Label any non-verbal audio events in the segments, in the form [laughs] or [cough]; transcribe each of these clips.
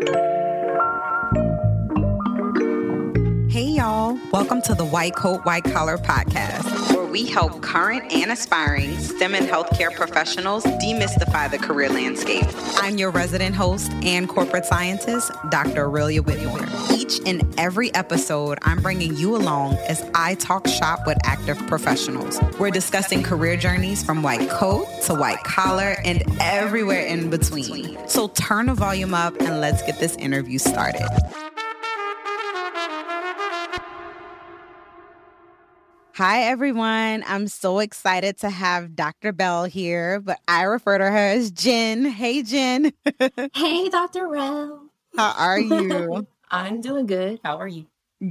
Hey, [laughs] Welcome to the White Coat, White Collar podcast, where we help current and aspiring STEM and healthcare professionals demystify the career landscape. I'm your resident host and corporate scientist, Dr. Aurelia Whitmore. Each and every episode, I'm bringing you along as I talk shop with active professionals. We're discussing career journeys from white coat to white collar and everywhere in between. So turn the volume up and let's get this interview started. Hi, everyone. I'm so excited to have Dr. Bell here, but I refer to her as Jen. Hey, Jen. [laughs] hey, Dr. Rel. How are you? [laughs] I'm doing good. How are you?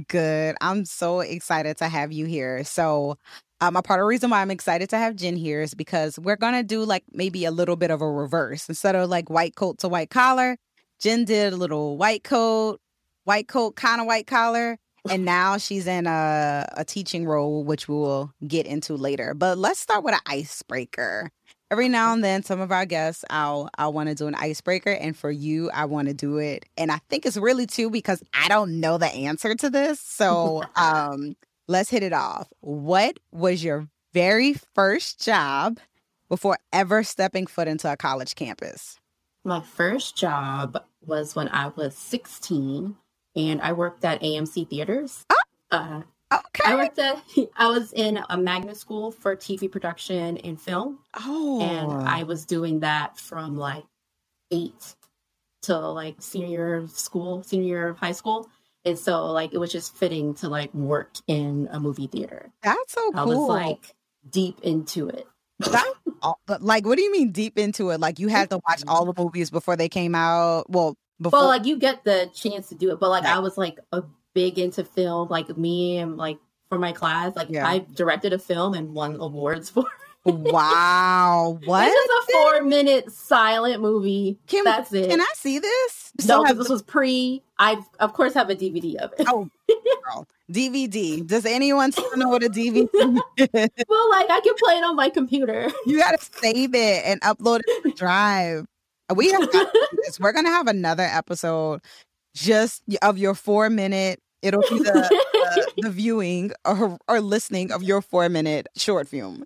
Good. I'm so excited to have you here. So, um, a part of the reason why I'm excited to have Jen here is because we're going to do like maybe a little bit of a reverse. Instead of like white coat to white collar, Jen did a little white coat, white coat, kind of white collar and [laughs] now she's in a, a teaching role, which we will get into later. But let's start with an icebreaker. Every now and then, some of our guests, I'll I want to do an icebreaker, and for you, I want to do it. And I think it's really too because I don't know the answer to this. So, [laughs] um, let's hit it off. What was your very first job before ever stepping foot into a college campus? My first job was when I was 16 and I worked at AMC Theaters. Oh, uh, okay. I worked at, [laughs] I was in a magnet school for TV production and film. Oh. And I was doing that from like eight to like senior school, senior year of high school. And so like it was just fitting to like work in a movie theater. That's so cool. I was like deep into it. That, like, what do you mean deep into it? Like you had to watch [laughs] all the movies before they came out. Well, before. Well, like you get the chance to do it, but like I was like a big into film. Like me and like for my class, like yeah. I directed a film and won awards [laughs] for. wow! What? This is a four-minute silent movie. Can, That's it. Can I see this? No, this was pre. I of course have a DVD of it. Oh, girl. DVD. Does anyone still know what a DVD [laughs] is? well, like I can play it on my computer. You got to save it and upload it to [laughs] Drive. We have got this. We're gonna have another episode just of your four minute. It'll be the uh, [laughs] the viewing or or listening of your four minute short film.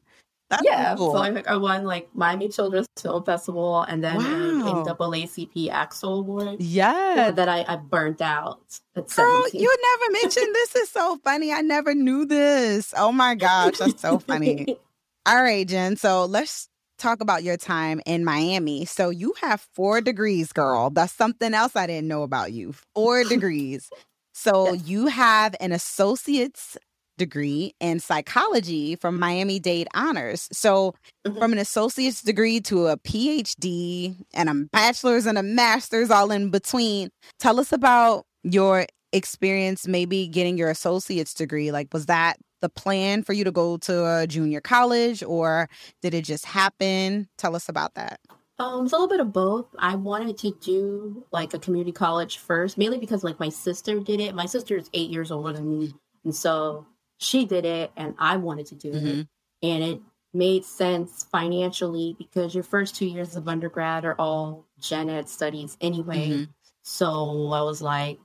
That's yeah, cool. so I, I won like Miami Children's Film Festival and then wow. NAACP ACT-SO Award. Yeah, that I, I burnt out. At Girl, 17. you never mentioned this. Is so funny. I never knew this. Oh my gosh, that's so funny. [laughs] All right, Jen. So let's talk about your time in Miami. So you have four degrees, girl. That's something else I didn't know about you. Four [laughs] degrees. So yes. you have an associate's degree in psychology from Miami Dade Honors. So mm-hmm. from an associate's degree to a PhD and a bachelor's and a master's all in between. Tell us about your experience maybe getting your associate's degree. Like was that the plan for you to go to a junior college or did it just happen? Tell us about that. Um, it's a little bit of both. I wanted to do like a community college first, mainly because like my sister did it. My sister is eight years older than me, and so she did it, and I wanted to do mm-hmm. it, and it made sense financially because your first two years of undergrad are all gen ed studies anyway. Mm-hmm. So I was like,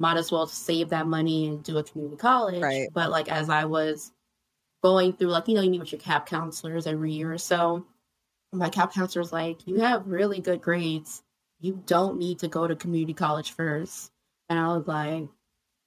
might as well save that money and do a community college. Right. But like as I was going through, like, you know, you meet with your CAP counselors every year or so. My CAP counselor was like, You have really good grades. You don't need to go to community college first. And I was like,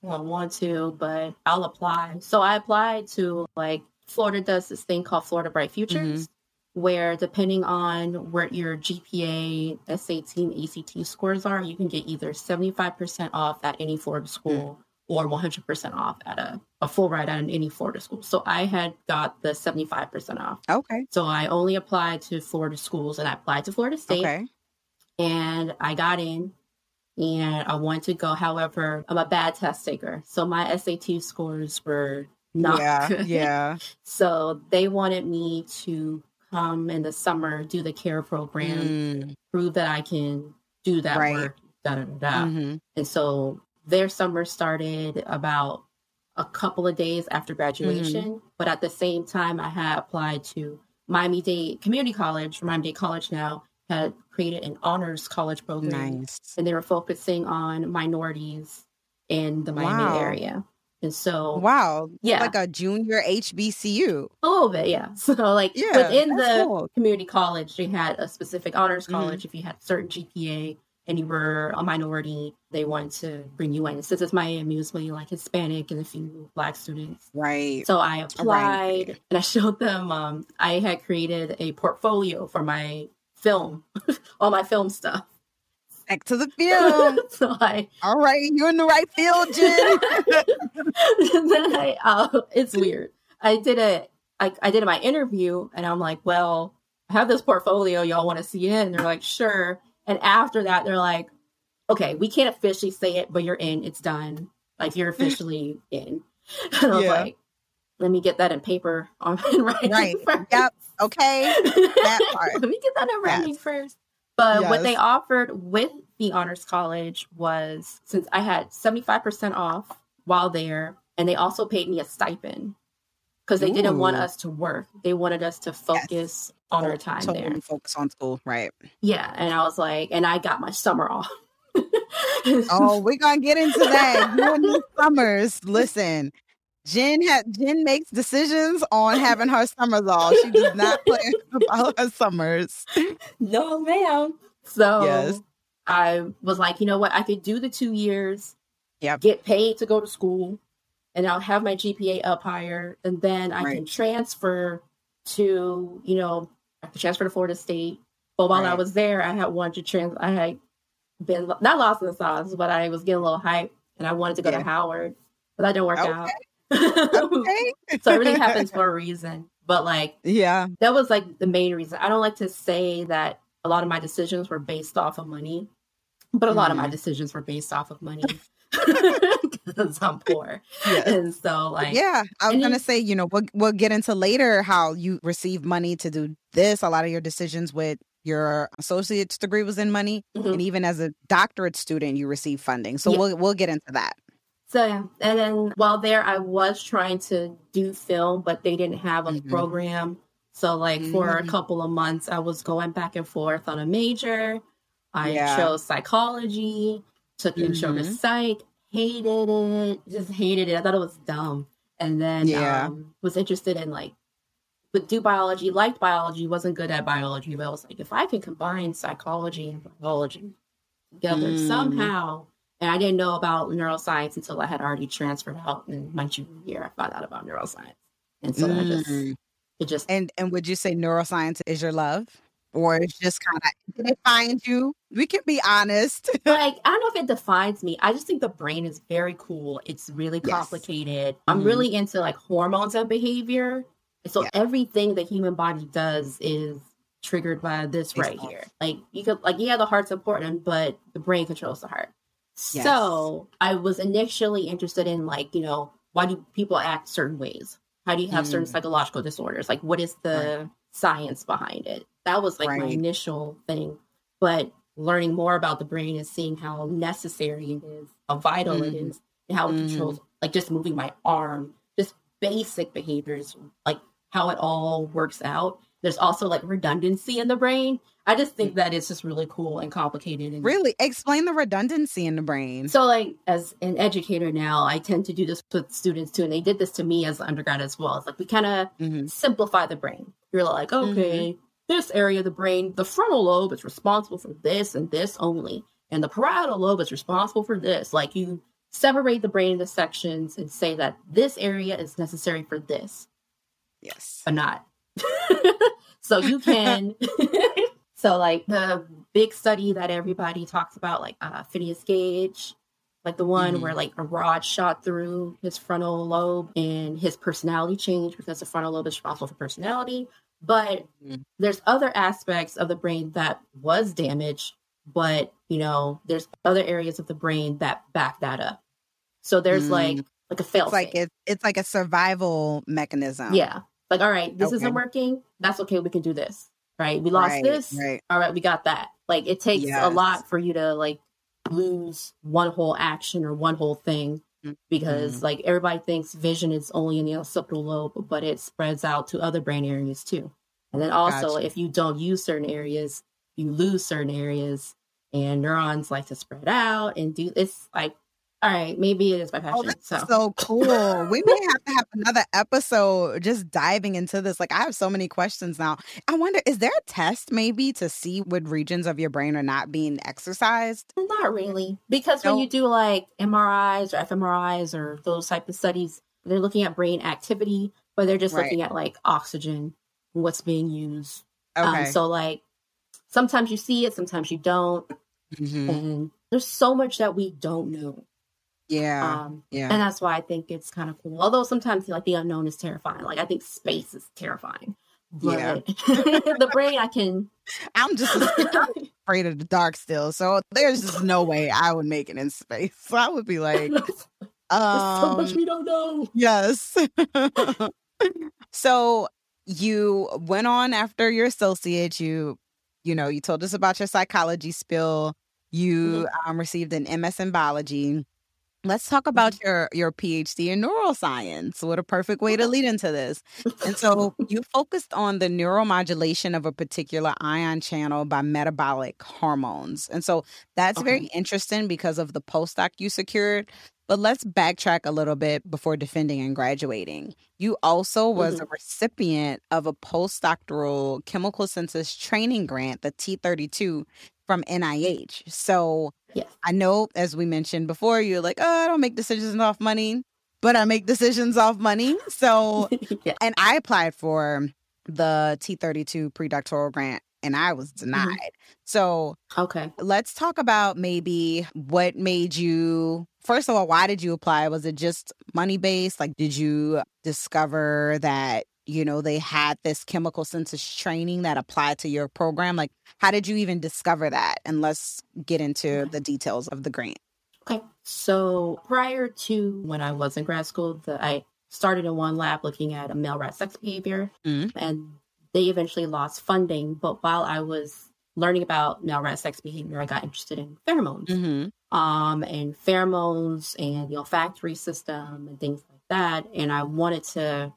well, I want to, but I'll apply. So I applied to like Florida does this thing called Florida Bright Futures. Mm-hmm where depending on what your GPA, SAT, and ACT scores are, you can get either 75% off at any Florida school mm. or 100% off at a, a full ride at any Florida school. So I had got the 75% off. Okay. So I only applied to Florida schools and I applied to Florida State. Okay. And I got in and I wanted to go. However, I'm a bad test taker. So my SAT scores were not yeah, good. Yeah. [laughs] so they wanted me to come in the summer, do the care program, mm. prove that I can do that right. work, da da da. Mm-hmm. And so their summer started about a couple of days after graduation. Mm-hmm. But at the same time, I had applied to Miami Dade Community College, Miami Dade College now, had created an honors college program, Nice. and they were focusing on minorities in the Miami Wow. area. And so, Wow. yeah, Like a junior HBCU. a little bit, yeah. [laughs] So, like Yeah, within the cool. community college, they had a specific honors Mhm. college. If you had certain GPA and you were a minority, they wanted to bring you in. Since it's Miami, it was mainly like Hispanic and a few Black students. Right. So I applied and I [laughs] showed them. Um, I had created a portfolio for my film, [laughs] all my film stuff. Back to the [laughs] field. so I All right. You're in the right field, Jen. [laughs] then I, uh, it's weird. I did a, I, I did my interview, and I'm like, well, I have this portfolio. Y'all want to see it? And they're like, sure. And after that, they're like, okay, we can't officially say it, but you're in. It's done. Like you're officially in. [laughs] And I was Yeah. like, let me get that in paper on writing Right. first. Yep. Okay. That part. Let me get that in writing Yes. first. But what they offered with the honors college was since I had 75% off while there, and they also paid me a stipend because they didn't want us to work. They wanted us to focus on our time totally there. focus on school. Right. Yeah. And I was like, and I got my summer off. [laughs] Oh, we're gonna get into that. You and [laughs] summers. Listen, Jen had Jen makes decisions on having her summers off. She does not [laughs] plan [laughs] about her summers. no, ma'am. So Yes. I was like, you know what? I could do the two years, Yep. get paid to go to school, and I'll have my GPA up higher, and then I can transfer to, you know, I could transfer to Florida State. But while I was there, I had wanted to trans. I had been not lost in the sauce, but I was getting a little hype, and I wanted to go Yeah. to Howard, but that didn't work Okay. out. Okay. [laughs] so everything happens for a reason. But like Yeah. that was like the main reason. I don't like to say that a lot of my decisions were based off of money, but a lot of my Mhm. decisions were based off of money [laughs] [laughs] because I'm poor. Yes. And so, like, yeah, I was gonna say, you know, we'll we'll get into later how you receive money to do this. A lot of your decisions with your associate's degree was in money, Mhm. and even as a doctorate student, you receive funding. So Yeah. we'll we'll get into that. So yeah. And then while there, I was trying to do film, but they didn't have a Mhm. program. So, like, for a Mhm. couple of months, I was going back and forth on a major. I Yeah. chose psychology, took intro to psych, hated it, just hated it. I thought it was dumb. And then Yeah. um, was interested in like would do biology, liked biology, wasn't good at biology, but I was like, if I can combine psychology and biology together Mm. somehow, and I didn't know about neuroscience until I had already transferred out in my junior year. I found out about neuroscience, and so I just Mm. it just And and would you say neuroscience is your love, or it's just kind of did it find you? We can be honest. [laughs] like I don't know if it defines me. I just think the brain is very cool. It's really Yes. complicated. I'm Mhm. really into like hormones and behavior. So Yeah. everything the human body does is triggered by this Based right off. here. Like you could like yeah, the heart's important, but the brain controls the heart. Yes. So I was initially interested in like, you know, why do people act certain ways? How do you have certain Mm. psychological disorders? Like what is the science behind it? That was like my initial thing. But learning more about the brain and seeing how necessary it is, how vital it Mhm. is, and how it Mhm. controls like just moving my arm, just basic behaviors, like how it all works out. There's also like redundancy in the brain. I just think that it's just really cool and complicated and really, explain the redundancy in the brain. so, like, as an educator now, I tend to do this with students too, and they did this to me as an undergrad as well. It's like we kind of Mhm. simplify the brain. You're like, okay, this area of the brain, the frontal lobe is responsible for this and this only, and the parietal lobe is responsible for this. Like, you separate the brain into sections and say that this area is necessary for this, Yes. but not. [laughs] so you can. [laughs] so like the big study that everybody talks about, like uh, Phineas Gage, like the one Mhm. where like a rod shot through his frontal lobe and his personality changed because the frontal lobe is responsible for personality. But Mhm. there's other aspects of the brain that was damaged, but you know, there's other areas of the brain that back that up. So there's Mm. like like a fail It's like it's it's like a survival mechanism. yeah. Like, all right, this Okay. isn't working. That's okay. We can do this. Right. We lost Right, this. Right. All right. We got that. Like, it takes a lot for you to like lose one whole action or one whole thing because mm-hmm. like everybody thinks vision is only in the occipital lobe, but it spreads out to other brain areas too. And then also, Gotcha. if you don't use certain areas, you lose certain areas and neurons like to spread out and do it's like all right, maybe it is my oh, passion. Oh, so. so cool. we may have to have [laughs] another episode just diving into this. Like, I have so many questions now. I wonder, is there a test maybe to see what regions of your brain are not being exercised? Not really, because when you do like MRIs or fMRIs or those type of studies, they're looking at brain activity, but they're just right. looking at like oxygen, what's being used. Um, okay. Um, so like sometimes you see it, sometimes you don't, mm-hmm. and there's so much that we don't know. Yeah. Um, yeah. And that's why I think it's kind of cool. Although sometimes like the unknown is terrifying. Like I think space is terrifying. But yeah. [laughs] the brain I can I'm just afraid of the dark still. So there's just no way I would make it in space. So I would be like [laughs] um, so much um, we don't know. Yes. [laughs] so you went on after your associate, you you know, you told us about your psychology spill. You mm-hmm. um, received an MS in biology. Let's talk about mm-hmm. your your PhD in neuroscience. What a perfect way to lead into this. And so you focused on the neuromodulation of a particular ion channel by metabolic hormones. And so that's okay. very interesting because of the postdoc you secured. But let's backtrack a little bit before defending and graduating. You also was mm-hmm. a recipient of a postdoctoral chemical senses training grant, the T32, from NIH. So yeah. I know, as we mentioned before, you're like, oh, I don't make decisions off money, but I make decisions off money. So, [laughs] yeah. and I applied for the T32 predoctoral grant and I was mm-hmm. denied. Mm-hmm. So, okay. Let's talk about maybe what made you First of all, why did you apply? Was it just money based? Like did you discover that you know they had this chemical senses training that applied to your program like how did you even discover that and let's get into the details of the grant okay so prior to when i was in grad school the, i started in one lab looking at a male rat sex behavior mm-hmm. and they eventually lost funding but while i was learning about male rat sex behavior i got interested in pheromones mm-hmm. um, and pheromones and the olfactory system and things like that and i wanted to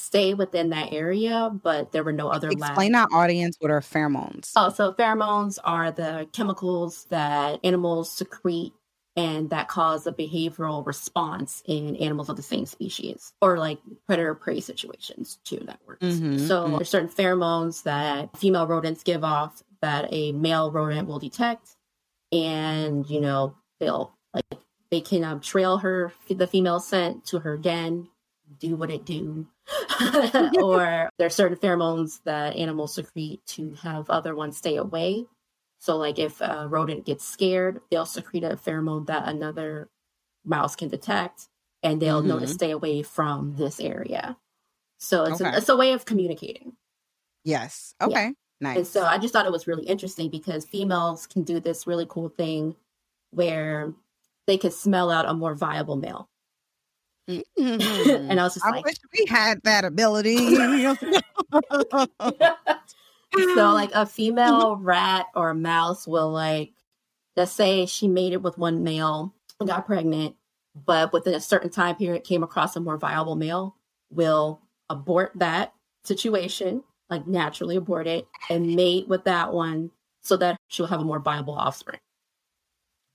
stay within that area, but there were no other Explain labs. our audience what are pheromones. Oh, so pheromones are the chemicals that animals secrete and that cause a behavioral response in animals of the same species or like predator prey situations too that works. Mm-hmm, so mm-hmm. there's certain pheromones that female rodents give off that a male rodent will detect and you know they'll like they can um, trail her the female scent to her den do what it do [laughs] or there are certain pheromones that animals secrete to have other ones stay away. So, like if a rodent gets scared, they'll secrete a pheromone that another mouse can detect, and they'll mm-hmm. know to stay away from this area. So it's okay. a, it's a way of communicating. Yes. Okay. Yeah. Nice. And so I just thought it was really interesting because females can do this really cool thing where they can smell out a more viable male. Mm-hmm. [laughs] and I was just I like, wish we had that ability. [laughs] so, like, a female rat or a mouse will, like, let's say she mated with one male and got pregnant, but within a certain time period came across a more viable male, will abort that situation, like naturally abort it, and mate with that one so that she'll have a more viable offspring.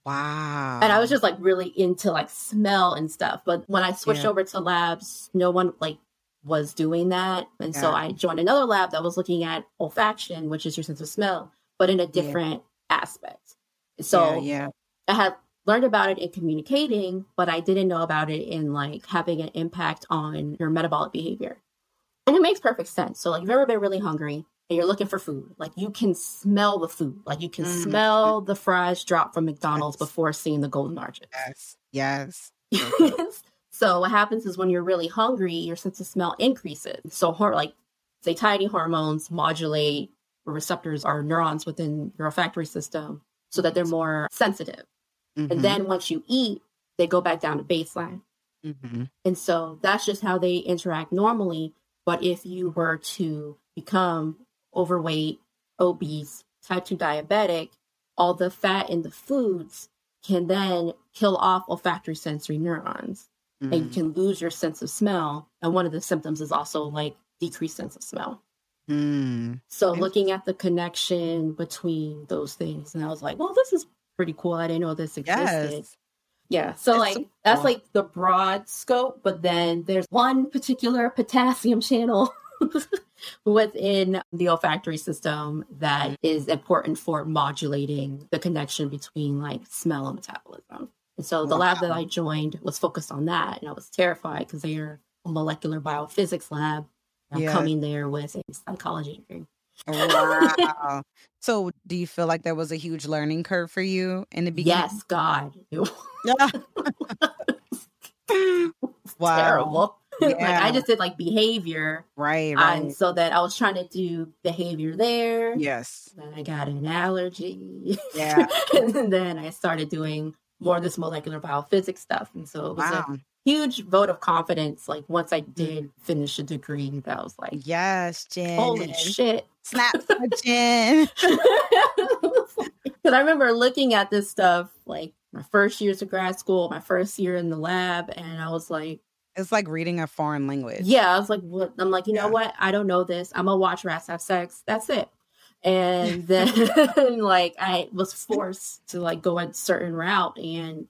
Wow. And I was just like really into like smell and stuff. But when I switched yeah. over to labs, no one like was doing that. And yeah. so I joined another lab that was looking at olfaction, which is your sense of smell, but in a different yeah. aspect. So yeah, I had learned about it in communicating, but I didn't know about it in like having an impact on your metabolic behavior. And it makes perfect sense. So like you've ever been really hungry and you're looking for food, like you can smell the food, like you can mm. smell the fries drop from McDonald's yes. before seeing the golden arches. Yes, yes. [laughs] so what happens is when you're really hungry, your sense of smell increases. So like satiety hormones modulate receptors or neurons within your olfactory system so that they're more sensitive. Mm-hmm. And then once you eat, they go back down to baseline. Mm-hmm. And so that's just how they interact normally. But if you were to become overweight, obese, type 2 diabetic, all the fat in the foods can then kill off olfactory sensory neurons mm. and you mm. can lose your sense of smell. And one of the symptoms is also like decreased sense of smell. Mm. So looking at the connection between those things, and I was like, well, this is pretty cool. I didn't know this existed. Yes. Yeah. So It's like so that's like the broad scope, but then there's one particular potassium channel [laughs] within the olfactory system that mm-hmm. is important for modulating the connection between like smell and metabolism. And so the lab that I joined was focused on that. And I was terrified because they're a molecular biophysics lab. I'm coming there with a psychology degree. Wow. [laughs] so, do you feel like there was a huge learning curve for you in the beginning? Yes, God. It [laughs] was [laughs] Yeah. [laughs] like I just did like behavior Right. Uh, right. And so that I was trying to do behavior there. yes. Then I got an allergy. Yeah. [laughs] and then I started doing more of this molecular biophysics stuff. And so it was a huge vote of confidence. Like once I did mm-hmm. finish a degree, that was like, Yes, Jen. holy shit. Snap [laughs] for Jen. Because I remember looking at this stuff like my first years of grad school, my first year in the lab, and I was like, It's like reading a foreign language. Yeah, I was like, what? I'm like, you know Yeah. what? I don't know this. I'm gonna watch rats have sex. That's it. And [laughs] then [laughs] like I was forced to like go a certain route and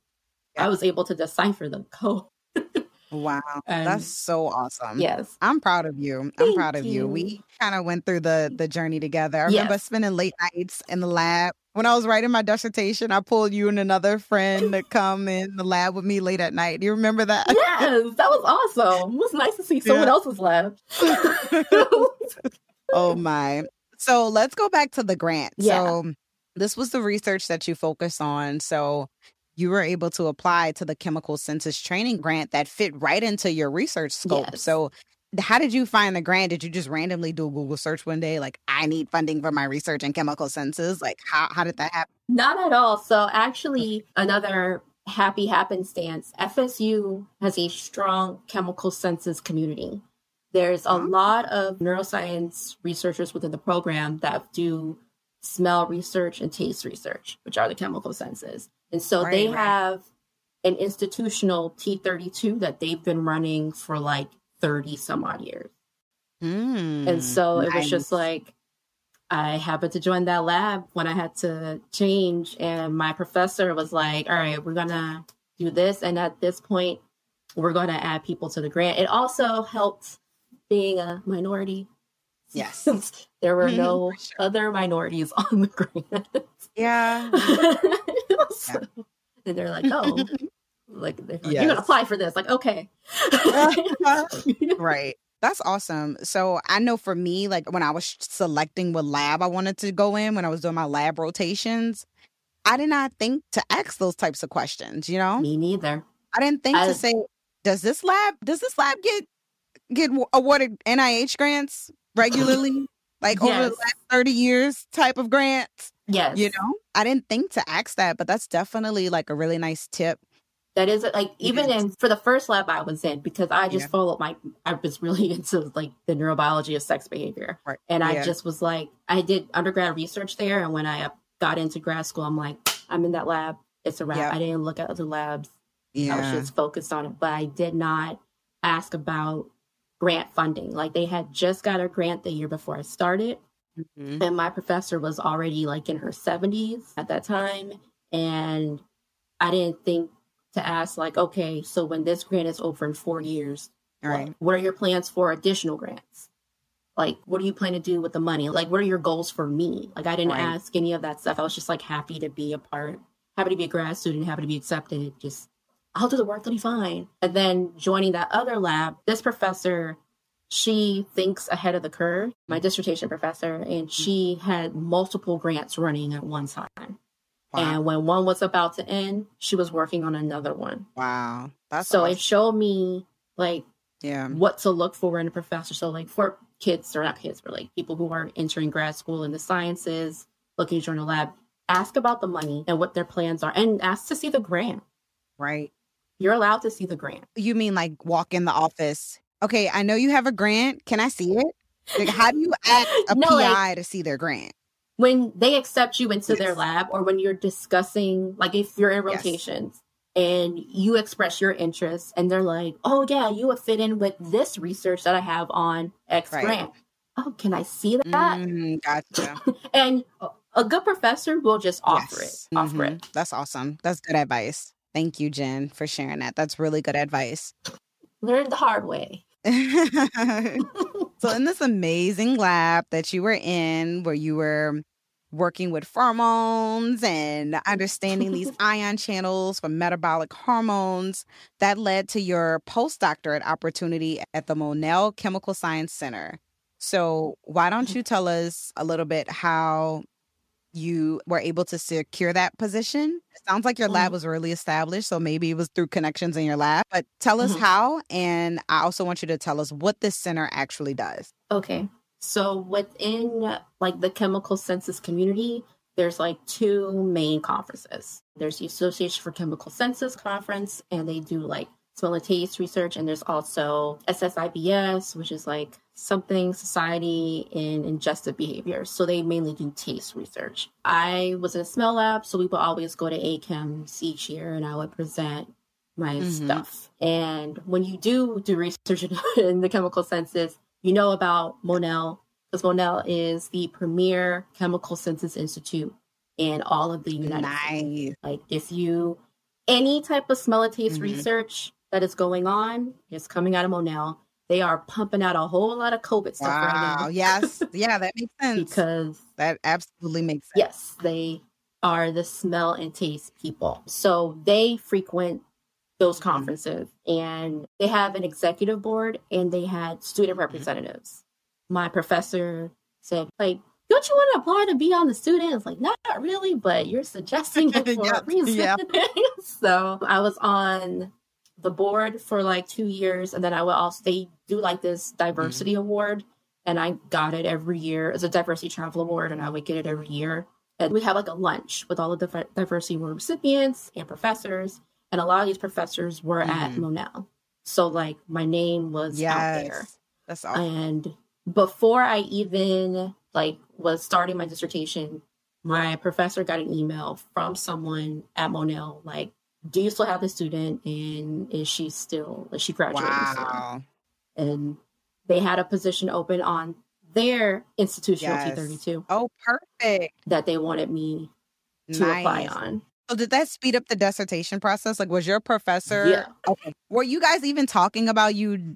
I was able to decipher the code. Wow. And That's so awesome. yes. I'm proud of you. I'm Thank proud of you. you. We kind of went through the the journey together. I remember spending late nights in the lab. When I was writing my dissertation, I pulled you and another friend to come in the lab with me late at night. Do you remember that? Yes, that was awesome. It was nice to see someone Yeah. else's lab. [laughs] oh my. So let's go back to the grant. Yeah. So this was the research that you focused on. So you were able to apply to the chemical senses training grant that fit right into your research scope. Yes. So how did you find the grant? Did you just randomly do a Google search one day? Like, I need funding for my research in chemical senses. Like, how, how did that happen? Not at all. So actually, another happy happenstance. FSU has a strong chemical senses community. There's a lot of neuroscience researchers within the program that do smell research and taste research, which are the chemical senses. And so Right, they right. have an institutional T32 that they've been running for like 30 some odd years. Mm, And so it was just like I happened to join that lab when I had to change, and my professor was like, "All right, we're gonna do this, and at this point, we're going to add people to the grant." It also helped being a minority. Yes. [laughs] there were [laughs] no sure. other minorities [laughs] on the grant. Yeah. [laughs] So- and they're like, "Oh." Like like, you're gonna apply for this, like okay, uh-huh. [laughs] right. That's awesome. So I know for me, like when I was selecting what lab I wanted to go in, when I was doing my lab rotations, I did not think to ask those types of questions. You know, Me neither. I didn't think I- to say, "Does this lab? Does this lab get get awarded NIH grants regularly, [laughs] like over the last thirty years type of grants?" Yes, You know, I didn't think to ask that, but that's definitely like a really nice tip. That is like even Yes. in for the first lab I was in because I just Yeah. followed my I was really [laughs] into like the neurobiology of sex behavior Right. and I Yeah. just was like I did undergrad research there and when I got into grad school I'm like I'm in that lab it's a wrap. I didn't look at other labs Yeah. I was just focused on it but I did not ask about grant funding like they had just got a grant the year before I started Mhm. and my professor was already like in her 70s at that time and i didn't think to ask like okay so when this grant is over in four years right. what are your plans for additional grants like what do you plan to do with the money like what are your goals for me like i didn't Right. ask any of that stuff i was just like happy to be a part happy to be a grad student happy to be accepted just i'll do the work it'll be fine and then joining that other lab this professor she thinks ahead of the curve my dissertation professor and she had multiple grants running at one time Wow. and when one was about to end she was working on another one wow. That's so awesome. it showed me like yeah. what to look for in a professor. So, like for kids or not kids, but like people who are entering grad school in the sciences, looking to join a lab, ask about the money and what their plans are, and ask to see the grant. Right. You're allowed to see the grant. You mean like walk in the office? Okay, I know you have a grant. Can I see it? Like, how do you ask a No, PI like- to see their grant? When they accept you into their lab, or when you're discussing, like if you're in Yes. rotations and you express your interest, and they're like, "Oh yeah, you would fit in with this research that I have on X Right. grant." oh, can I see that? Mm, gotcha. [laughs] and a good professor will just offer Yes. it, offer Mhm. it. That's awesome. That's good advice. Thank you, Jen, for sharing that. That's really good advice. Learn the hard way. [laughs] so in this amazing lab that you were in where you were working with pheromones and understanding these [laughs] ion channels for metabolic hormones that led to your postdoctorate opportunity at the Monell Chemical Science Center. So why don't you tell us a little bit how you were able to secure that position? It sounds like your lab Mhm. was really established, so maybe it was through connections in your lab. But tell us Mhm. how, and I also want you to tell us what this center actually does. Okay. So within like the chemical senses community, there's like two main conferences. There's the Association for Chemical Senses conference, and they do like smell and taste research. And there's also SSIBS, which is like something society in ingestive behaviors. So they mainly do taste research. I was in a smell lab, so we would always go to ACHEMS each year, and I would present my Mhm. stuff. And when you do do research [laughs] in the chemical senses, you know about Monell because Monell is the premier chemical senses institute in all of the United States. Like if you any type of smell and taste Mhm. research that is going on is coming out of Monell. They are pumping out a whole lot of COVID stuff right Wow. now. Yes. Yeah, that makes [laughs] sense. Because that absolutely makes sense. yes, they are the smell and taste people. So they frequent those Mm-hmm. conferences and they have an executive board and they had student representatives. My professor said, like, don't you want to apply to be on the student? It's like, not really, but you're suggesting [laughs] it for Yeah, a reason. yeah. [laughs] so I was on the board for like two years and then I would also they do like this diversity Mm-hmm. award and I got it every year as a diversity travel award and I would get it every year. And we have like a lunch with all the diversity award recipients and professors. And a lot of these professors were at Mhm. Monell. So like my name was out there. That's awesome. And before I even like was starting my dissertation, my professor got an email from someone at Monell like, "Do you still have the student? And is she still is she graduating soon?" Wow. And they had a position open on their institutional Yes. T32 Oh, perfect. that they wanted me to apply on. So did that speed up the dissertation process? Like was your professor Yeah. Okay. Were you guys even talking about you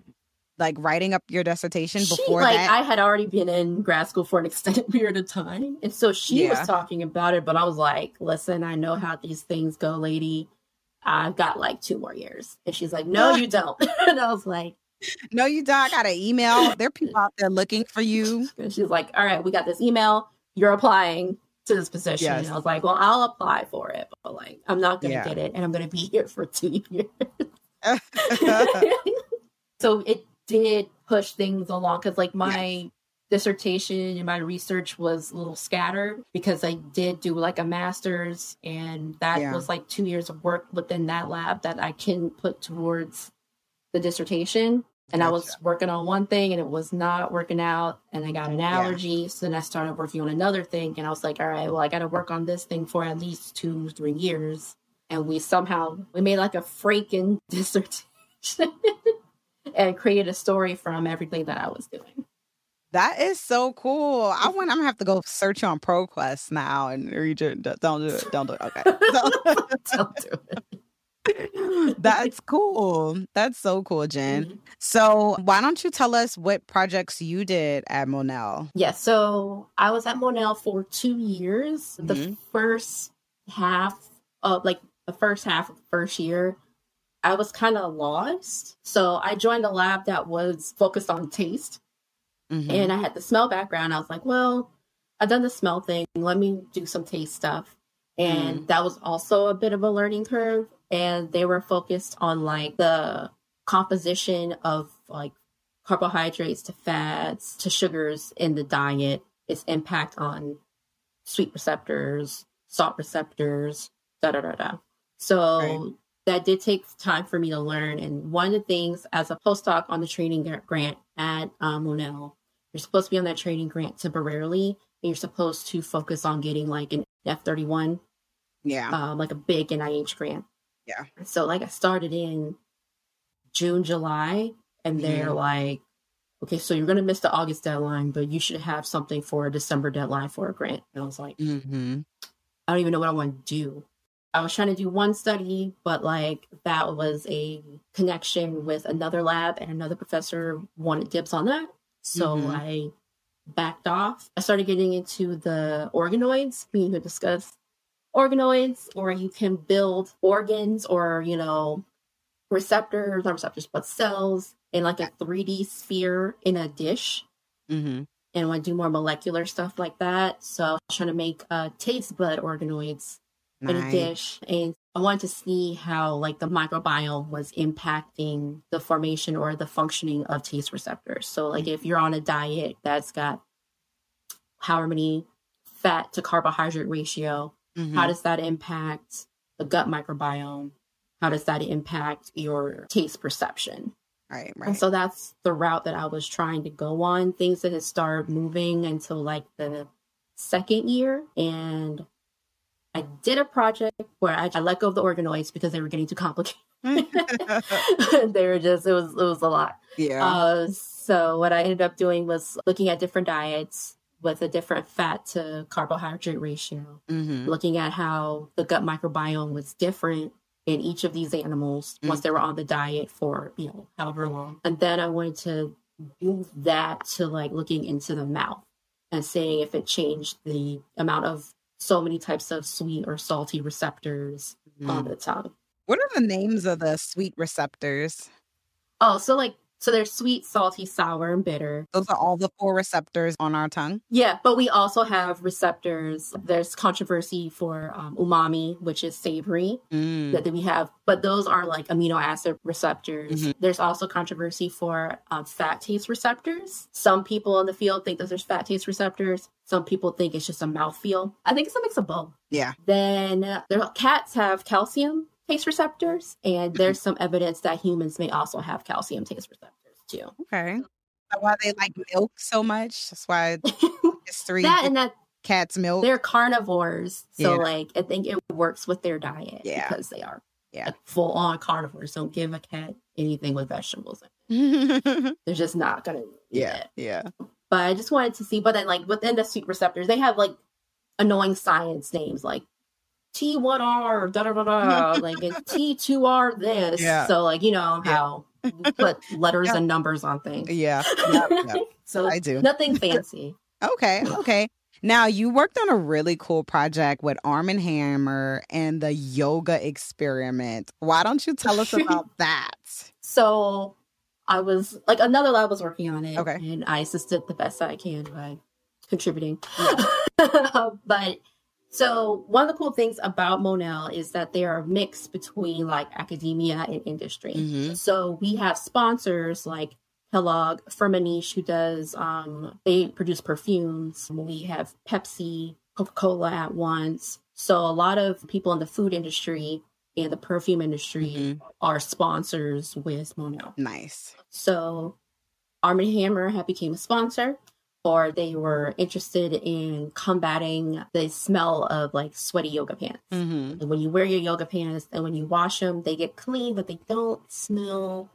like writing up your dissertation She, before like that? I had already been in grad school for an [laughs] extended period of time, and so she Yeah. was talking about it. But I was like, "Listen, I know how these things go, lady. I've got like two more years." And she's like, "No, you [laughs] don't." [laughs] and I was like, no, you don't. I got an email. There are people out there looking for you. and she's like, "All right, we got this email. You're applying to this position." Yes. And I was like, "Well, I'll apply for it, but like, I'm not gonna Yeah. get it, and I'm gonna be here for two [laughs] years." so it did push things along because like my dissertation and my research was a little scattered because i did do like a master's and that Yeah. was like two years of work within that lab that i can put towards the dissertation. And i was working on one thing and it was not working out and i got an allergy. So then i started working on another thing and i was like all right well i got to work on this thing for at least two three years. And we somehow we made like a freaking [laughs] dissertation and created a story from everything that I was doing. That is so cool. I want. I'm gonna have to go search on ProQuest now and read it. Don't do it. Don't do it. Okay. [laughs] Don't do it. [laughs] That's cool. That's so cool, Jen. Mhm. So why don't you tell us what projects you did at Monell? Yeah, so I was at Monell for two years. The Mhm. first half of like the first half of the first year, I was kind of lost. So I joined a lab that was focused on taste. Mhm. and I had the smell background. I was like, well, I've done the smell thing. Let me do some taste stuff. And that was also a bit of a learning curve. And they were focused on like the composition of like carbohydrates to fats to sugars in the diet, its impact on sweet receptors, salt receptors, da da da da. So Right. that did take time for me to learn. And one of the things as a postdoc on the training grant at um, Monell, you're supposed to be on that training grant temporarily, and you're supposed to focus on getting like an F thirty one, yeah. um, like a big NIH grant. Yeah. So like I started in June, July, and they're Mhm. like, okay, so you're going to miss the August deadline, but you should have something for a December deadline for a grant. And I was like, Mm-hmm. I don't even know what I want to do. I was trying to do one study, but like that was a connection with another lab and another professor wanted dibs on that. So Mhm. I backed off. I started getting into the organoids. We could discuss organoids, or you can build organs or, you know, receptors, not receptors, but cells in like a 3D sphere in a dish Mm-hmm. and want to do more molecular stuff like that. So I was trying to make uh, taste bud organoids in a dish, and I wanted to see how like the microbiome was impacting the formation or the functioning of taste receptors. So like if you're on a diet that's got however many fat to carbohydrate ratio, Mhm. how does that impact the gut microbiome? How does that impact your taste perception? Right, right. And so that's the route that I was trying to go on. Things that had started moving until like the second year. And I did a project where I, I let go of the organoids because they were getting too complicated. [laughs] they were just it was it was a lot. yeah. Uh, so what I ended up doing was looking at different diets with a different fat to carbohydrate ratio, mm-hmm. looking at how the gut microbiome was different in each of these animals once they were on the diet for you know however long and then i wanted to move that to like looking into the mouth and seeing if it changed the amount of so many types of sweet or salty receptors on mm-hmm. the tongue What are the names of the sweet receptors? oh so like so there's sweet salty sour and bitter Those are all the four receptors on our tongue. yeah but we also have receptors there's controversy for um, umami which is savory Mm. that, that we have, but those are like amino acid receptors. Mhm. There's also controversy for um, fat taste receptors. Some people in the field think that there's fat taste receptors. Some people think it's just a mouthfeel. I think it's a mix of both. Yeah. Then uh, cats have calcium taste receptors, and there's mm-hmm. some evidence that humans may also have calcium taste receptors too. Okay. That's why they like milk so much. That's why [laughs] it's three that and that cats milk. they're carnivores, so Yeah. like I think it works with their diet Yeah. because they are Yeah. like, full on carnivores. Don't give a cat anything with vegetables. in [laughs] They're just not gonna. Yeah, it. Yeah. But I just wanted to see. But then, like within the sweet receptors, they have like annoying science names like T1R, da da da da, like T2R this. Yeah. So like you know Yeah. how we put letters Yeah. and numbers on things. Yeah. [laughs] Yep, yep. So I do. nothing [laughs] fancy. Okay. Okay. Now you worked on a really cool project with Arm and Hammer and the yoga experiment. Why don't you tell us about [laughs] that? So I was like another lab was working on it, Okay. and I assisted the best I can by contributing. but so one of the cool things about Monell is that they are a mix between like academia and industry. Mhm. So we have sponsors like Kellogg, Firmenich, who does um they produce perfumes. We have Pepsi, Coca-Cola at once. So a lot of people in the food industry and the perfume industry Mhm. are sponsors with Monell. Nice. So Arm & Hammer had became a sponsor or they were interested in combating the smell of like sweaty yoga pants. hmm And when you wear your yoga pants and when you wash them, they get clean, but they don't smell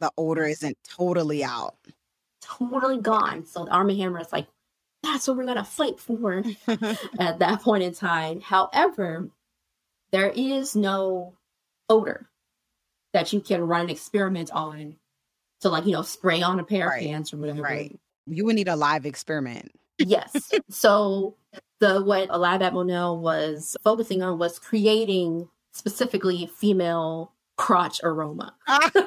The odor isn't totally out. totally gone. So the Arm & Hammer is like, that's what we're going to fight for [laughs] at that point in time. However, there is no odor that you can run an experiment on to like, you know, spray on a pair Right. of pants or whatever. right. You would need a live experiment. yes. [laughs] So the what a lab at Monell was focusing on was creating specifically female crotch aroma. Ah. [laughs]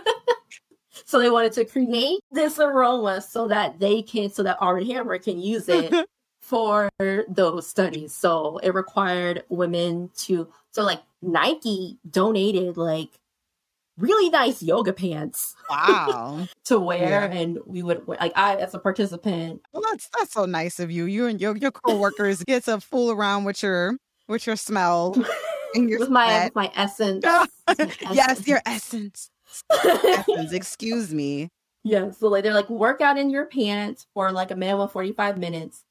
So they wanted to create this aroma so that they can so that Arm & Hammer can use it [laughs] for those studies. So it required women to so like Nike donated like really nice yoga pants wow. [laughs] to wear Yeah. and we would like I as a participant Well, that's that's so nice of you. You and your your coworkers get to fool around with your with your smell [laughs] and your with my with my essence. [laughs] yes, your essence. essence. Excuse me. Yeah, so like they're like work out in your pants for like a minimum of 45 minutes,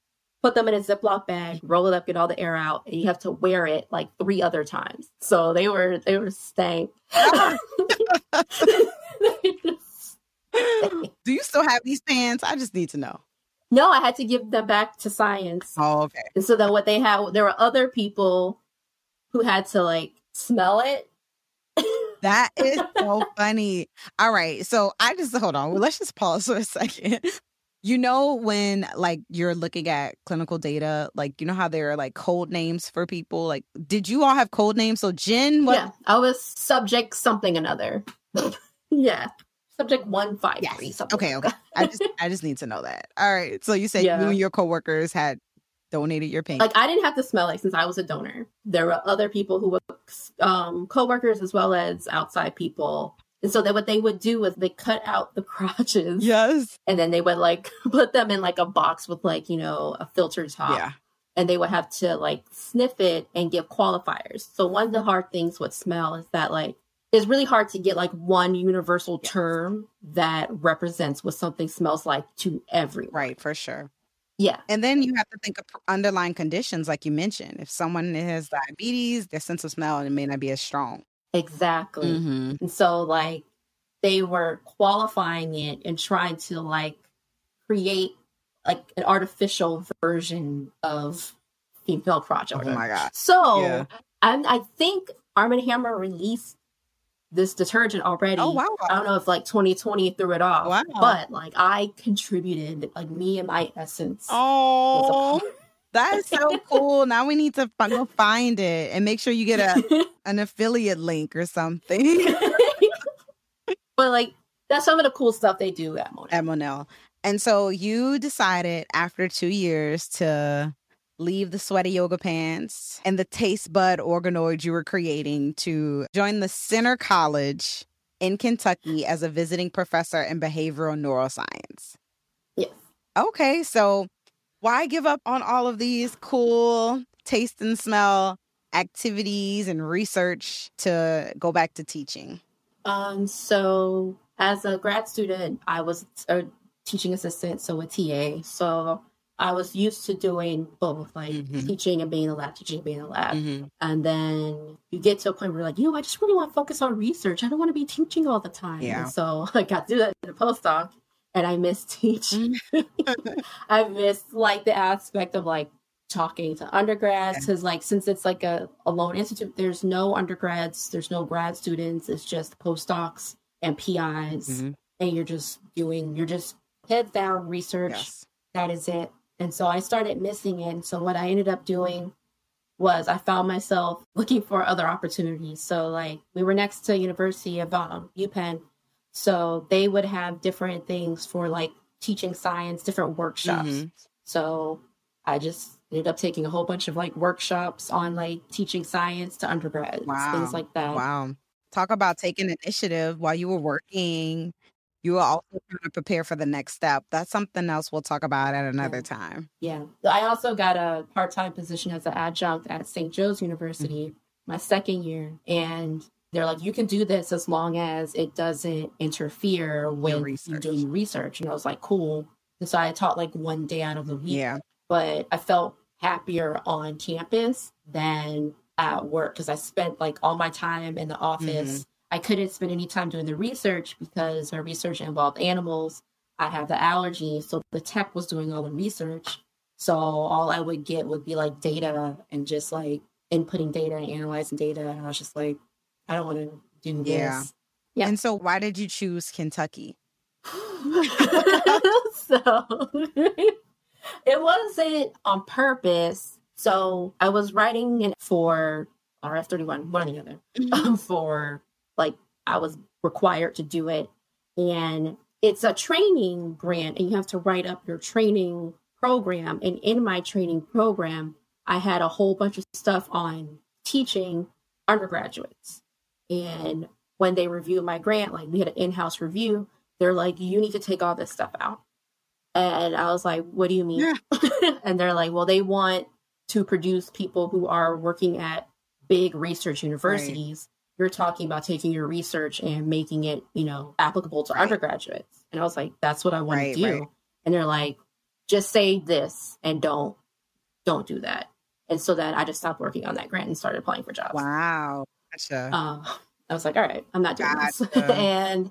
put them in a Ziploc bag, roll it up, get all the air out, and you have to wear it like three other times. So they were they were stank. [laughs] Do you still have these pants? I just need to know. No, I had to give them back to science. Oh, okay. And so then what they had, there were other people who had to like smell it. [laughs] That is so funny. All right. So I just hold on. Well, let's just pause for a second. You know, when like you're looking at clinical data, like you know how there are like code names for people. Like, did you all have code names? So Jen, what? Yeah, I was subject something another. [laughs] yeah, subject one five Yes. three something. Okay, okay. I just [laughs] I just need to know that. All right. So you said Yeah. you and your coworkers had donated your paint. Like I didn't have to smell it since I was a donor. There were other people who were um, coworkers as well as outside people. And so that what they would do was they cut out the [laughs] crotches yes. and then they would like [laughs] put them in like a box with like, you know, a filter top. Yeah. and they would have to like sniff it and give qualifiers. So one of the hard things with smell is that like it's really hard to get like one universal term that represents what something smells like to everyone. Right, for sure. Yeah. And then you have to think of underlying conditions, like you mentioned. If someone has diabetes, their sense of smell it may not be as strong. Exactly. Mm-hmm. And so like they were qualifying it and trying to like create like an artificial version of female crotch. or Oh my god. So Yeah. I, I think Arm and Hammer released this detergent already. Oh wow. I don't know if like 2020 threw it off, Wow. but like I contributed, like me and my essence. Oh, that is so cool. Now we need to go find it and make sure you get a [laughs] an affiliate link or something [laughs] but like that's some of the cool stuff they do at Monell. at Monell. And so you decided after two years to leave the sweaty yoga pants and the taste bud organoid you were creating to join the Centre College in Kentucky as a visiting professor in behavioral neuroscience. Yes. Okay, so why give up on all of these cool taste and smell activities and research to go back to teaching? Um, so as a grad student, I was a teaching assistant, so a TA. So I was used to doing both, like Mhm. teaching and being in the lab, teaching and being in the lab. Mm-hmm. And then you get to a point where you're like, you know, I just really want to focus on research. I don't want to be teaching all the time. Yeah. And so [laughs] I got to do that in a postdoc and I miss teaching. [laughs] I miss like the aspect of like talking to undergrads because like since it's like a, a lone institute, there's no undergrads, there's no grad students, it's just postdocs and PIs. Mhm. And you're just doing, you're just head down research Yes. that is it. And so I started missing it. And so what I ended up doing was I found myself looking for other opportunities. So like we were next to University of um, UPenn, so they would have different things for like teaching science, different workshops. Mhm. So I just ended up taking a whole bunch of like workshops on like teaching science to undergrads, Wow. things like that. Wow. Talk about taking initiative while you were working. You were also trying to prepare for the next step. That's something else we'll talk about at another Yeah. time. Yeah. I also got a part time position as an adjunct at St. Joe's University my second year. And they're like, you can do this as long as it doesn't interfere with you research. doing research. And I was like, cool. And so I taught like one day out of the week. Yeah. But I felt happier on campus than at work because I spent like all my time in the office. Mm-hmm. I couldn't spend any time doing the research because my research involved animals. I have the allergy, so the tech was doing all the research. So all I would get would be like data and just like inputting data and analyzing data. And I was just like, I don't want to do this. Yeah. Yeah. And so why did you choose Kentucky? [laughs] so [laughs] it wasn't on purpose. So I was writing for RF 31, one or the other, Mm-hmm. [laughs] for like I was required to do it. And it's a training grant, and you have to write up your training program. And in my training program, I had a whole bunch of stuff on teaching undergraduates. And when they reviewed my grant, like we had an in house review, they're like, you need to take all this stuff out. And I was like, what do you mean? [laughs] and they're like, well, they want to produce people who are working at big research universities. You're talking about taking your research and making it, you know, applicable to Right. undergraduates. And I was like, that's what I want Right, to do. right. And they're like, just say this and don't, don't do that. And so then I just stopped working on that grant and started applying for jobs. Wow. Gotcha. Uh, I was like, all right, I'm not doing this. [laughs] And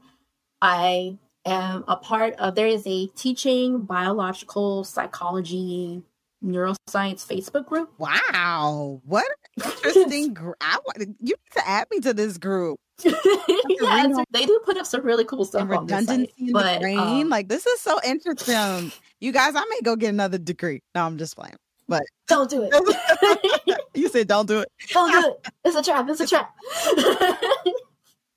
I am a part of, there is a teaching biological psychology neuroscience Facebook group. Wow. What [laughs] interesting group. You need to add me to this group. [laughs] yeah, they do put up some really cool stuff And on this site, redundancy in but, the brain. um, like this is so interesting. you guys, I may go get another degree. No, I'm just playing. But don't do it. [laughs] you said don't do it. [laughs] don't do it. It's a trap. It's a trap. [laughs]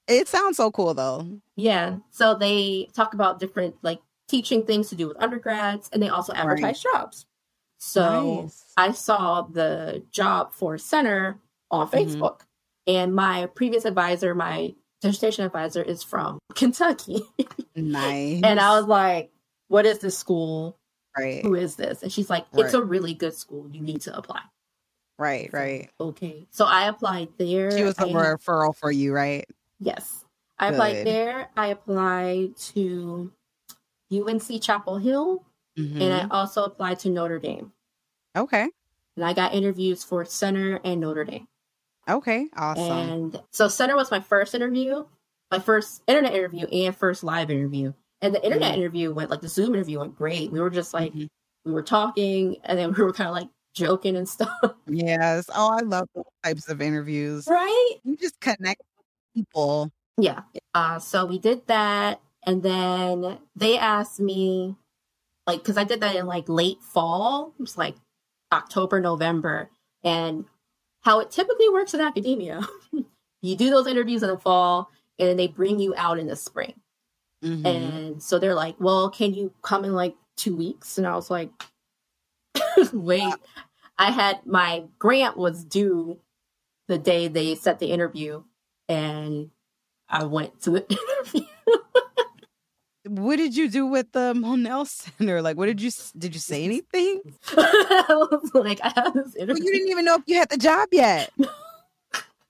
It sounds so cool though. yeah. So they talk about different like teaching things to do with undergrads, and they also advertise jobs. So Nice. I saw the job for Centre on Mhm. Facebook, and my previous advisor, my dissertation advisor, is from Kentucky, nice. and I was like, "What is this school? Right, Who is this?" And she's like, "It's Right. a really good school. You need to apply." right, right. Okay, so I applied there. She was a referral for you, right? Yes. I applied there. I applied to UNC Chapel Hill Mhm. and I also applied to Notre Dame. okay, And I got interviews for Centre and Notre Dame. okay, awesome. And so Centre was my first interview, my first internet interview and first live interview. And the internet Mhm. interview went like the Zoom interview went great. We were just like Mhm. we were talking and then [laughs] we were kind of like joking and stuff. Yes. Oh, I love those types of interviews. right? You just connect people. Yeah. Uh, so we did that, and then they asked me, like, because I did that in like late fall, it was like October, November, and how it typically works in academia, [laughs] you do those interviews in the fall, and then they bring you out in the spring. Mhm. And so they're like, "Well, can you come in like two weeks?" And I was like, [coughs] "Wait." I had my grant was due the day they set the interview, and I went to the [laughs] interview. What did you do with the Monell Center? Like, what did you did you say [laughs] anything? I was like, I have this Well, interview, you didn't even know if you had the job yet. [laughs]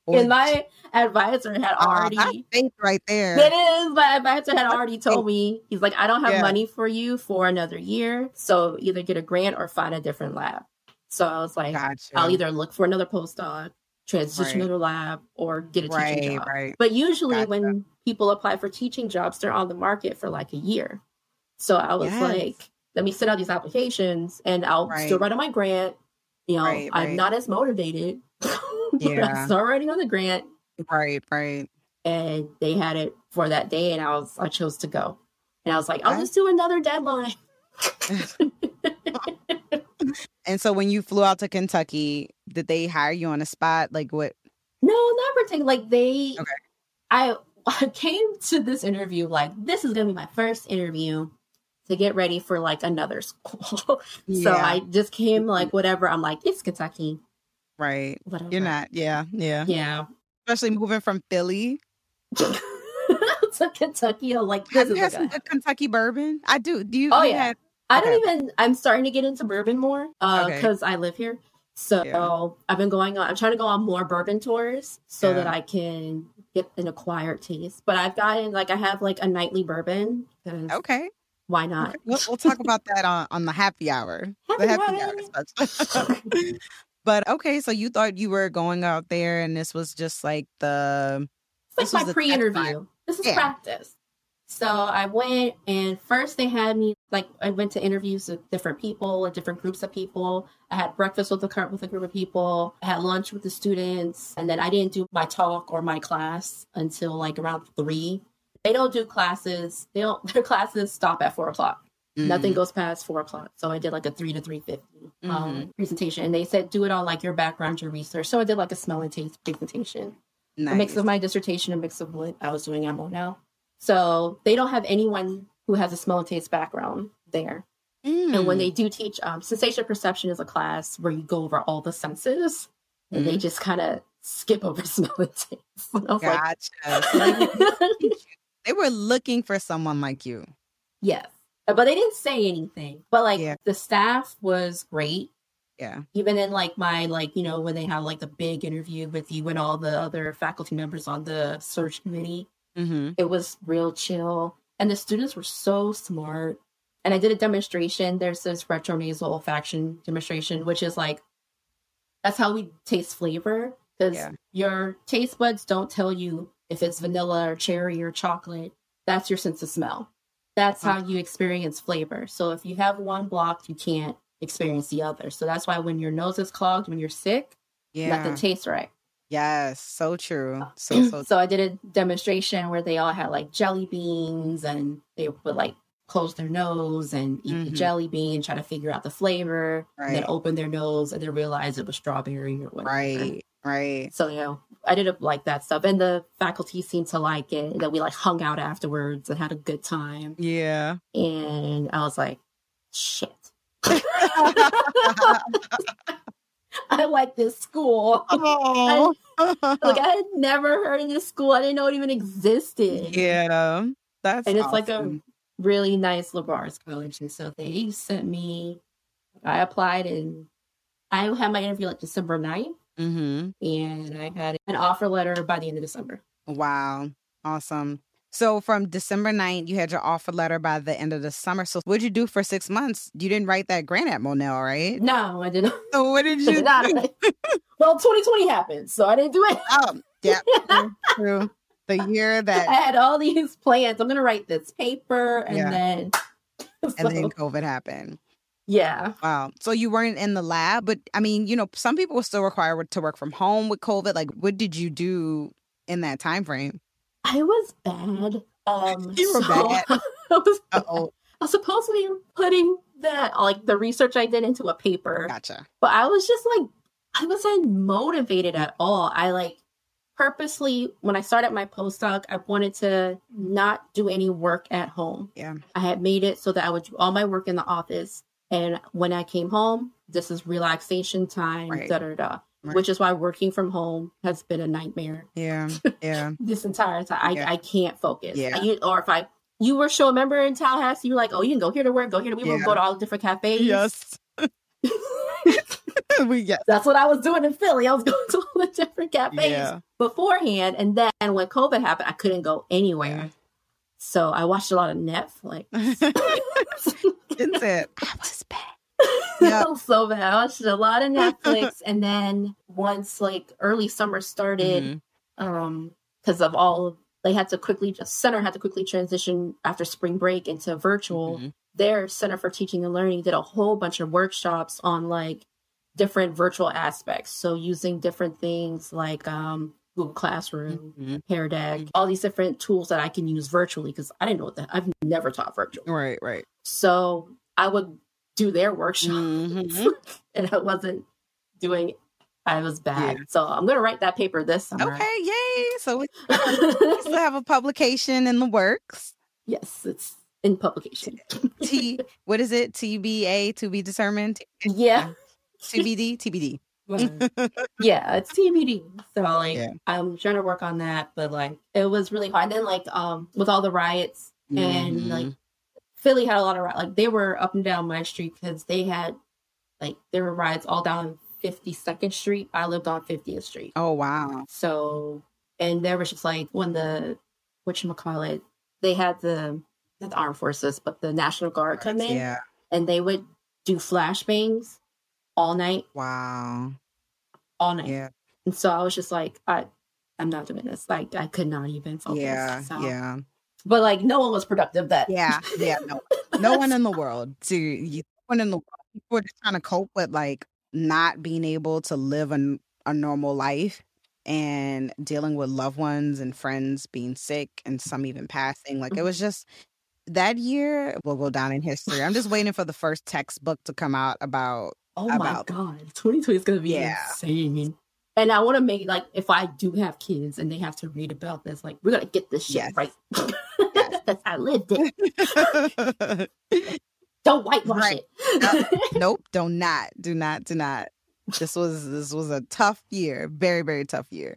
And my advisor had Aw, already. faith right there. That is, my advisor had already told me, he's like, I don't have Yeah. money for you for another year. So either get a grant or find a different lab. So I was like, Gotcha. I'll either look for another postdoc, transition Right. to another lab, or get a teaching right, job. right. But usually Gotcha. when people apply for teaching jobs, they're on the market for like a year. So I was Yes. like, let me send out these applications and I'll still write on my grant. You know, I'm not as motivated. [laughs] [laughs] Yeah. I start writing on the grant Right, right. and they had it for that day and I was I chose to go. And I was like, I'll Okay. just do another deadline. [laughs] [laughs] And so when you flew out to Kentucky, did they hire you on the spot? Like what? No, not particularly. Like they, Okay. I, I came to this interview like this is gonna be my first interview to get ready for like another school. so Yeah. I just came like mm-hmm. whatever. I'm like it's Kentucky, Right. whatever. You're not. Yeah, yeah. Yeah. Especially moving from Philly. [laughs] to Kentucky, I'm like Have you had some good Kentucky bourbon? I do. Do you? Oh, you yeah. I don't even. I'm starting to get into bourbon more uh, Okay. because I live here. So Yeah. I've been going on. I'm trying to go on more bourbon tours so Yeah. that I can get an acquired taste. But I've gotten like I have like a nightly bourbon. okay. Why not? We'll, we'll talk about that on, on the happy hour. [laughs] Happy the happy hour. [laughs] but okay, so you thought you were going out there, and this was just like the It's This like was my pre-interview. This is Yeah. practice. So I went and first they had me like I went to interviews with different people and different groups of people. I had breakfast with a with a group of people. I had lunch with the students, and then I didn't do my talk or my class until like around three. They don't do classes. They don't. [laughs] Their classes stop at four o'clock. Nothing Mm, goes past four o'clock. So I did like a three to three fifty um, Mhm. presentation, and they said do it on like your background, your research. So I did like a smell and taste presentation nice. a mix of my dissertation, a mix of what I was doing at Monell. So they don't have anyone who has a smell and taste background there. And when Mm. they do teach, um, sensation perception is a class where you go over all the senses, and they just kind of skip over [laughs] smell and taste. And gotcha. Like, they [laughs] were looking for someone like you. yes, but they didn't say anything. But like Yeah. the staff was great. Yeah. even in like my like you know when they have like the big interview with you and all the other faculty members on the search committee Mm-hmm. it was real chill and the students were so smart and i did a demonstration there's this retronasal olfaction demonstration which is like that's how we taste flavor because Yeah. your taste buds don't tell you if it's vanilla or cherry or chocolate that's your sense of smell That's how you experience flavor. So if you have one blocked, you can't experience the other. So that's why when your nose is clogged, when you're sick, Yeah. nothing tastes right. Yes. So true. So so [clears throat] So I did a demonstration where they all had like jelly beans and they would like close their nose and eat the Mhm. jelly bean, try to figure out the flavor, and then open their nose and then realize it was strawberry or whatever. right. Right. So, you know, I did like that stuff. And the faculty seemed to like it. That we like hung out afterwards and had a good time. Yeah. And I was like, shit. [laughs] I like this school. oh. [laughs] Like I had never heard of this school. I didn't know it even existed. yeah. That's And it's like a really nice arts college. And so they sent me, I applied and I had my interview like December 9th. Mhm. And I had an offer letter by the end of December. Wow. Awesome. So from December 9th, you had your offer letter by the end of the summer. So what'd you do for six months? You didn't write that grant at Monell, right? No, I didn't. So what did [laughs] you Not- well, 2020 happened, so I didn't do it. Oh, yeah. true, [laughs] true. The year that I had all these plans. I'm gonna write this paper, and Yeah. then, [laughs] and then COVID happened. Yeah, Wow. So you weren't in the lab, but I mean, you know, some people were still required to work from home with COVID. Like, what did you do in that time frame? I was bad. Um, You were so bad. [laughs] I was, oh. I was supposed to be putting that, like the research I did, into a paper, Gotcha. but I was just like, I wasn't motivated at all. I like purposely when I started my postdoc, I wanted to not do any work at home. Yeah. I had made it so that I would do all my work in the office. And when I came home, this is relaxation time, Right. da da da. Right. Which is why working from home has been a nightmare Yeah. [laughs] Yeah. this entire time. I, Yeah. I can't focus. Yeah. I- or if I, you were show a member in Tallahassee, you were like, oh, you can go here to work, go here to, we Yeah. would go to all the different cafes. Yes. [laughs] [laughs] we yes. That's what I was doing in Philly. I was going to all the different cafes Yeah. beforehand. And then when COVID happened, I couldn't go anywhere. So I watched a lot of Netflix. [laughs] It's it. [laughs] I was bad. Yeah. [laughs] so bad. I watched a lot of Netflix, and then once like early summer started, Mhm. um, because of all of, they had to quickly just Centre had to quickly transition after spring break into virtual. Mhm. Their Center for Teaching and Learning did a whole bunch of workshops on like different virtual aspects. So using different things like um Google Classroom, Mhm. Pear Deck, all these different tools that I can use virtually because I didn't know what that I've never taught virtual. Right. Right. So I would do their workshop Mhm. [laughs] and I wasn't doing I was bad. Yeah. So I'm gonna write that paper this summer. Okay. Yay. So we [laughs] still have a publication in the works. yes, it's in publication. T. What is it? TBA to be determined. [laughs] yeah. TBD. TBD. [laughs] yeah, it's TBD. So like Yeah. I'm trying to work on that, but like it was really hard. And then like um with all the riots and Mhm. like Philly had a lot of ri- like they were up and down my street because they had like there were riots all down 52nd Street. I lived on 50th Street. Oh wow. So and there was just like when the what you call it, they had the not the armed forces, but the National Guard come in Yeah. and they would do flashbangs all night, Wow. all night. Yeah. And so I was just like, I I'm not doing this. Like I could not even focus. Yeah. So- Yeah. But like no one was productive that Yeah. Yeah. No. No one in the world. To you, no one in the world. People are just trying to cope with like not being able to live a, a normal life and dealing with loved ones and friends being sick and some even passing. Like it mm-hmm. was just that year will go down in history. I'm just waiting for the first textbook to come out about Oh my god, 2020 is gonna be Yeah. insane. And I want to make like if I do have kids and they have to read about this, like we're gonna get this shit Yes. right. Yes. [laughs] That's how I lived it. [laughs] Don't whitewash Right. it. [laughs] nope, do not, do not, do not. This was this was a tough year, very very tough year.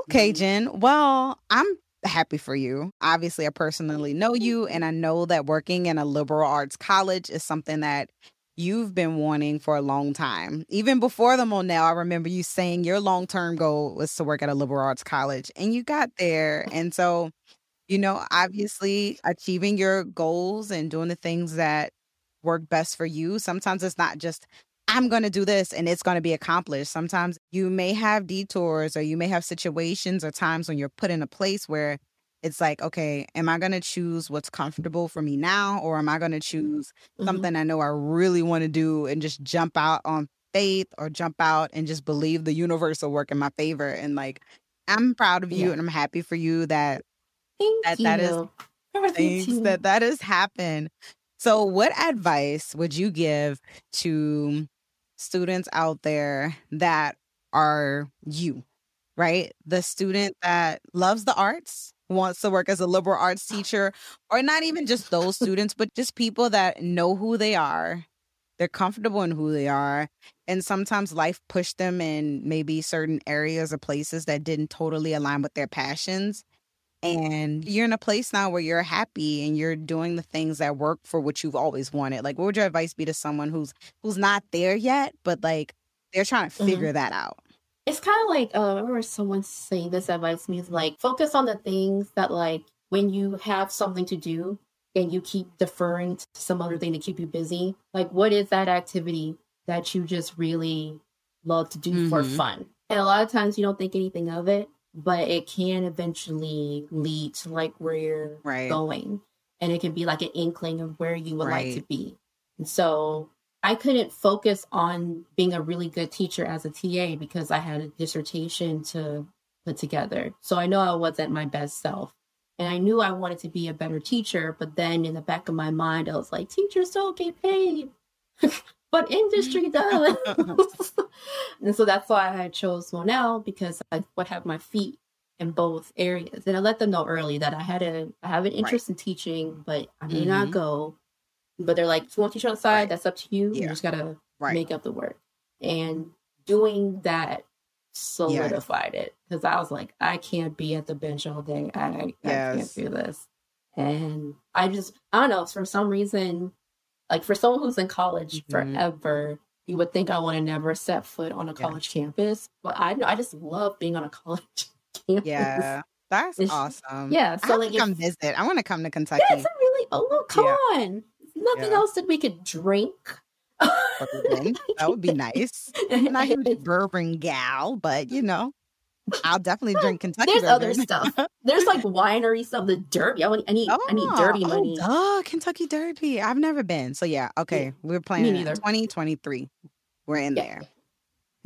Okay, Mhm. Jen. Well, I'm happy for you. Obviously, I personally know you, and I know that working in a liberal arts college is something that you've been wanting for a long time. Even before the Monell, I remember you saying your long term goal was to work at a liberal arts college, and you got there. And so, you know, obviously, achieving your goals and doing the things that work best for you. Sometimes it's not just, I'm going to do this and it's going to be accomplished. Sometimes you may have detours or you may have situations or times when you're put in a place where it's like, okay, am I going to choose what's comfortable for me now or am I going to choose mm-hmm. something I know I really want to do and just jump out on faith or jump out and just believe the universe will work in my favor and like I'm proud of you yeah. and I'm happy for you that Thank that you. that is things that that has happened. So what advice would you give to students out there that are you? Right? The student that loves the arts, wants to work as a liberal arts teacher, or not even just those students, but just people that know who they are. They're comfortable in who they are. And sometimes life pushed them in maybe certain areas or places that didn't totally align with their passions. And you're in a place now where you're happy and you're doing the things that work for what you've always wanted. Like, what would your advice be to someone who's who's not there yet, but like they're trying to figure mm-hmm. that out? It's kind of like uh, I remember someone saying this advice to me like focus on the things that like when you have something to do and you keep deferring to some other thing to keep you busy. Like what is that activity that you just really love to do mm-hmm. for fun? And a lot of times you don't think anything of it, but it can eventually lead to like where you're right. going. And it can be like an inkling of where you would right. like to be. And so I couldn't focus on being a really good teacher as a TA because I had a dissertation to put together. So I know I wasn't my best self. And I knew I wanted to be a better teacher, but then in the back of my mind, I was like, teachers don't get paid, [laughs] but industry [laughs] does. [laughs] and so that's why I chose Monell because I would have my feet in both areas. And I let them know early that I had a I have an interest right. in teaching, but I may mm-hmm. not go but they're like, if you want to teach outside, right. that's up to you. Yeah. You just gotta right. make up the work. And doing that solidified yeah. it because I was like, I can't be at the bench all day. I, yes. I can't do this. And I just, I don't know, for some reason, like for someone who's in college mm-hmm. forever, you would think I want to never set foot on a college yeah. campus. But I, I just love being on a [laughs] college campus. Yeah. That's it's, awesome. Yeah. So I like, come visit. I want to come to Kentucky. Yeah, it's a really. Oh, come yeah. on nothing yeah. else that we could drink. that would be nice. I'm not a [laughs] bourbon gal, but you know, I'll definitely drink Kentucky. There's bourbon. other stuff. [laughs] There's like winery stuff. The Derby. I, want, I need. Oh, I need oh, Derby money. Oh, Kentucky Derby. I've never been. So yeah. Okay, yeah. we're playing. 2023. We're in yeah. there.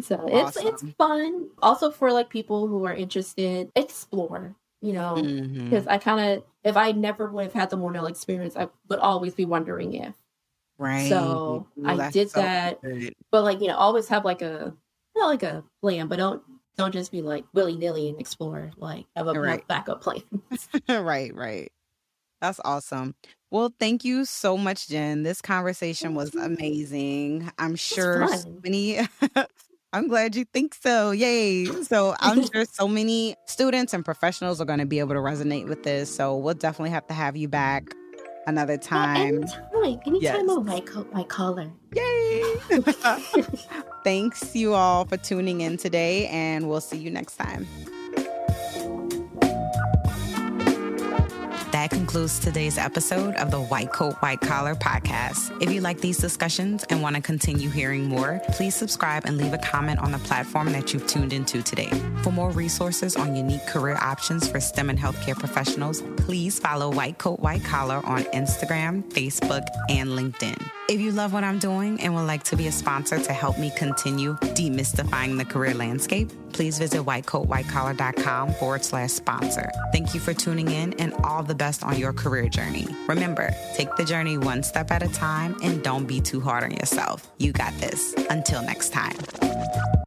So awesome. it's it's fun. Also for like people who are interested, explore you know, because mm-hmm. I kind of, if I never would have had the Monell experience, I would always be wondering if. Right. So well, I did so that, good. but like you know, always have like a, not like a plan, but don't don't just be like willy nilly and explore. Like have a right. backup plan. [laughs] right. Right. That's awesome. Well, thank you so much, Jen. This conversation was amazing. I'm sure many [laughs] [laughs] I'm glad you think so. Yay. So I'm [laughs] sure so many students and professionals are going to be able to resonate with this. So we'll definitely have to have you back another time. anytime. Anytime yes. of my, co- my color. Yay. [laughs] [laughs] Thanks you all for tuning in today, and we'll see you next time. That concludes today's episode of the White Coat, White Collar podcast. If you like these discussions and want to continue hearing more, please subscribe and leave a comment on the platform that you've tuned into today. For more resources on unique career options for STEM and healthcare professionals, please follow White Coat, White Collar on Instagram, Facebook, and LinkedIn. If you love what I'm doing and would like to be a sponsor to help me continue demystifying the career landscape, please visit whitecoatwhitecollar.com forward slash sponsor. Thank you for tuning in and all the best on your career journey. Remember, take the journey one step at a time and don't be too hard on yourself. You got this. Until next time.